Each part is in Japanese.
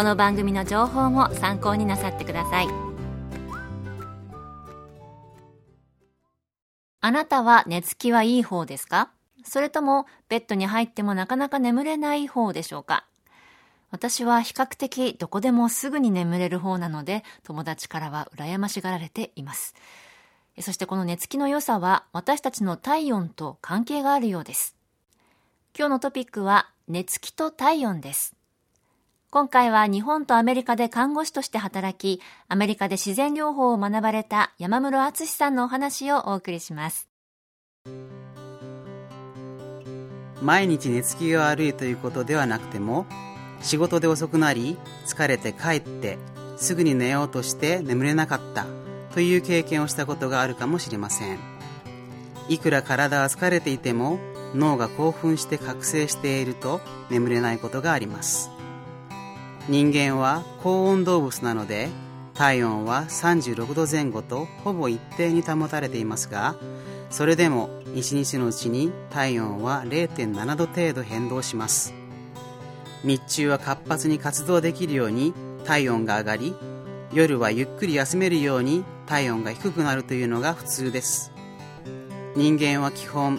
この番組の情報も参考になさってくださいあなたは寝つきはいい方ですか？それともベッドに入ってもなかなか眠れない方でしょうか？私は比較的どこでもすぐに眠れる方なので友達からは羨ましがられています。そしてこの寝つきの良さは私たちの体温と関係があるようです。今日のトピックは寝つきと体温です。今回は日本とアメリカで看護師として働き、アメリカで自然療法を学ばれた山室敦さんのお話をお送りします。毎日寝つきが悪いということではなくても、仕事で遅くなり、疲れて帰って、すぐに寝ようとして眠れなかったという経験をしたことがあるかもしれませんいくら体は疲れていても脳が興奮して覚醒していると眠れないことがあります人間は高温動物なので体温は36度前後とほぼ一定に保たれていますがそれでも1日のうちに体温は0.7度程度変動します。日中は活発に活動できるように体温が上がり夜はゆっくり休めるように体温が低くなるというのが普通です。人間は基本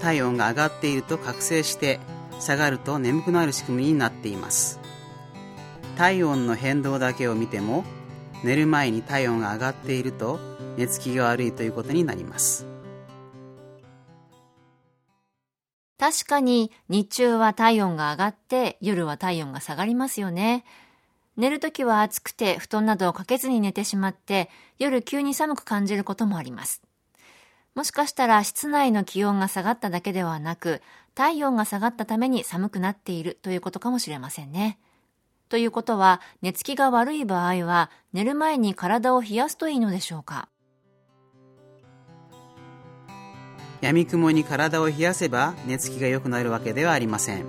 体温が上がっていると覚醒して下がると眠くなる仕組みになっています。体温の変動だけを見ても寝る前に体温が上がっていると寝つきが悪いということになります確かに日中は体温が上がって夜は体温が下がりますよね。寝るときは暑くて布団などをかけずに寝てしまって夜急に寒く感じることもあります。もしかしたら室内の気温が下がっただけではなく体温が下がったために寒くなっているということかもしれませんね。ということは寝つきが悪い場合は寝る前に体を冷やすといいのでしょうか？闇雲に体を冷やせば寝つきが良くなるわけではありません。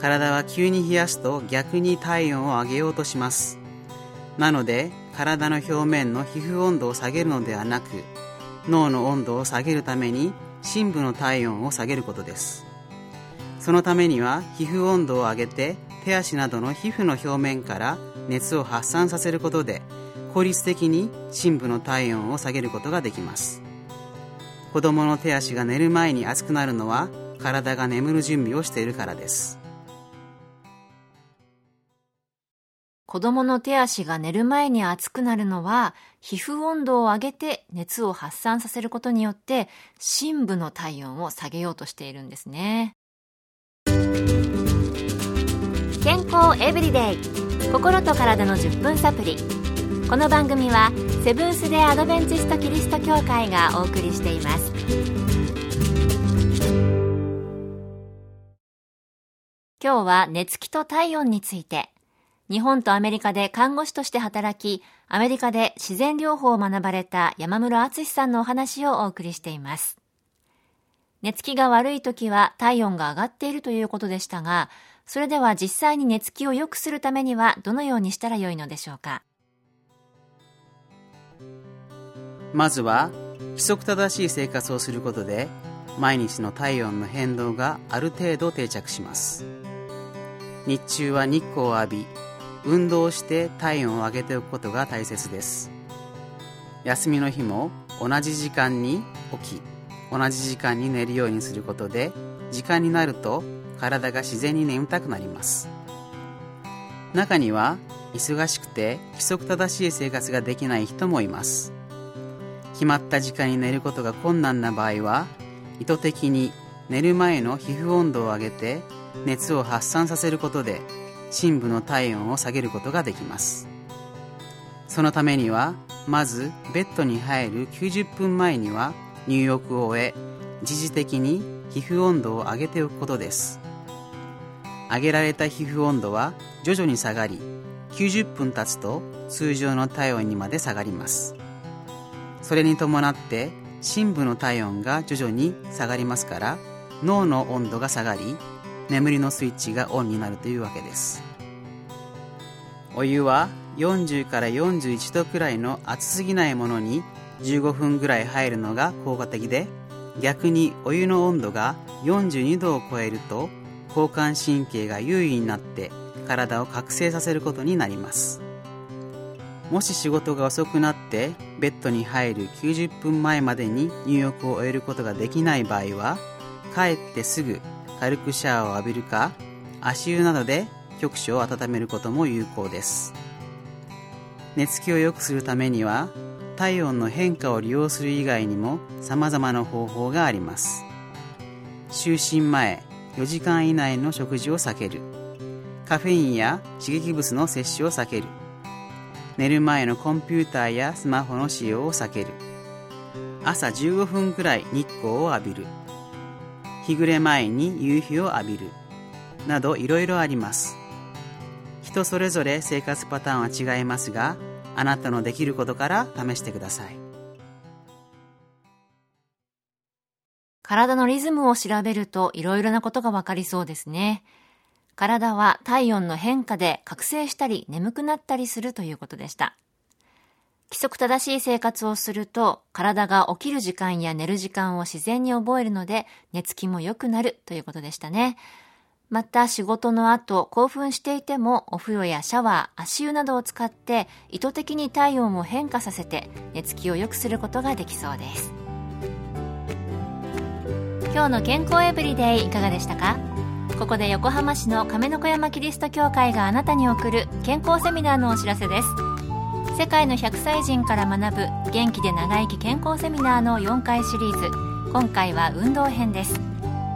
体は急に冷やすと逆に体温を上げようとします。なので体の表面の皮膚温度を下げるのではなく脳の温度を下げるために深部の体温を下げることです。そのためには皮膚温度を上げて手足などの皮膚の表面から熱を発散させることで効率的に深部の体温を下げることができます子供の手足が寝る前に熱くなるのは体が眠る準備をしているからです子供の手足が寝る前に熱くなるのは、皮膚温度を上げて熱を発散させることによって、深部の体温を下げようとしているんですね。健康エブリデイ。心と体の10分サプリ。この番組はセブンス・デ・アドベンチスト・キリスト教会がお送りしています。今日は寝つきと体温について日本とアメリカで看護師として働き、アメリカで自然療法を学ばれた山室敦さんのお話をお送りしています。寝つきが悪い時は体温が上がっているということでしたが、それでは実際に寝つきを良くするためにはどのようにしたらよいのでしょうか？まずは規則正しい生活をすることで毎日の体温の変動がある程度定着します。日中は日光を浴び運動して体温を上げておくことが大切です。休みの日も同じ時間に起き同じ時間に寝るようにすることで時間になると体が自然に眠たくなります。中には忙しくて規則正しい生活ができない人もいます。決まった時間に寝ることが困難な場合は意図的に寝る前の皮膚温度を上げて熱を発散させることで深部の体温を下げることができます。そのためにはまずベッドに入る90分前には入浴を終え一時的に皮膚温度を上げておくことです。上げられた皮膚温度は徐々に下がり90分経つと通常の体温にまで下がります。それに伴って深部の体温が徐々に下がりますから脳の温度が下がり眠りのスイッチがオンになるというわけです。お湯は40から41度くらいの熱すぎないものに15分ぐらい入るのが効果的で逆にお湯の温度が42度を超えると交感神経が優位になって体を覚醒させることになります。もし仕事が遅くなってベッドに入る90分前までに入浴を終えることができない場合は帰ってすぐ軽くシャワーを浴びるか足湯などで局所を温めることも有効です。寝つきを良くするためには体温の変化を利用する以外にも様々な方法があります。就寝前4時間以内の食事を避ける。カフェインや刺激物の摂取を避ける。寝る前のコンピューターやスマホの使用を避ける。朝15分くらい日光を浴びる。日暮れ前に夕日を浴びる。などいろいろあります。人それぞれ生活パターンは違いますがあなたのできることから試してください体のリズムを調べるといろいろなことがわかりそうですね。体は体温の変化で覚醒したり眠くなったりするということでした。規則正しい生活をすると体が起きる時間や寝る時間を自然に覚えるので寝つきも良くなるということでしたね。また仕事の後興奮していてもお風呂やシャワー、足湯などを使って意図的に体温を変化させて寝つきを良くすることができそうです。今日の健康エブリデイいかがでしたか？ここで横浜市の亀の子山キリスト教会があなたに送る健康セミナーのお知らせです。世界の100歳人から学ぶ元気で長生き健康セミナーの4回シリーズ。今回は運動編です。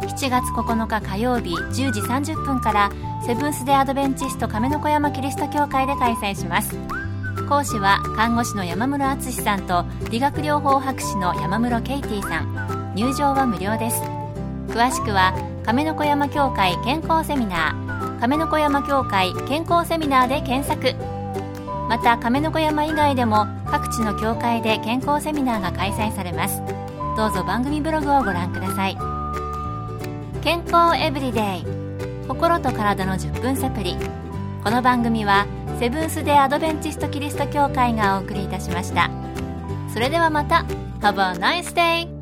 7月9日火曜日10時30分からセブンス・デ・アドベンチスト亀の子山キリスト教会で開催します。講師は看護師の山室敦さんと理学療法博士の山室ケイティさん。入場は無料です。詳しくは亀の子山協会健康セミナー亀の子山協会健康セミナーで検索。また亀の子山以外でも各地の協会で健康セミナーが開催されます。どうぞ番組ブログをご覧ください。健康エブリデイ。心と体の10分サプリ。この番組はセブンス・デ・アドベンチスト・キリスト教会がお送りいたしました。それではまた。Have a nice day!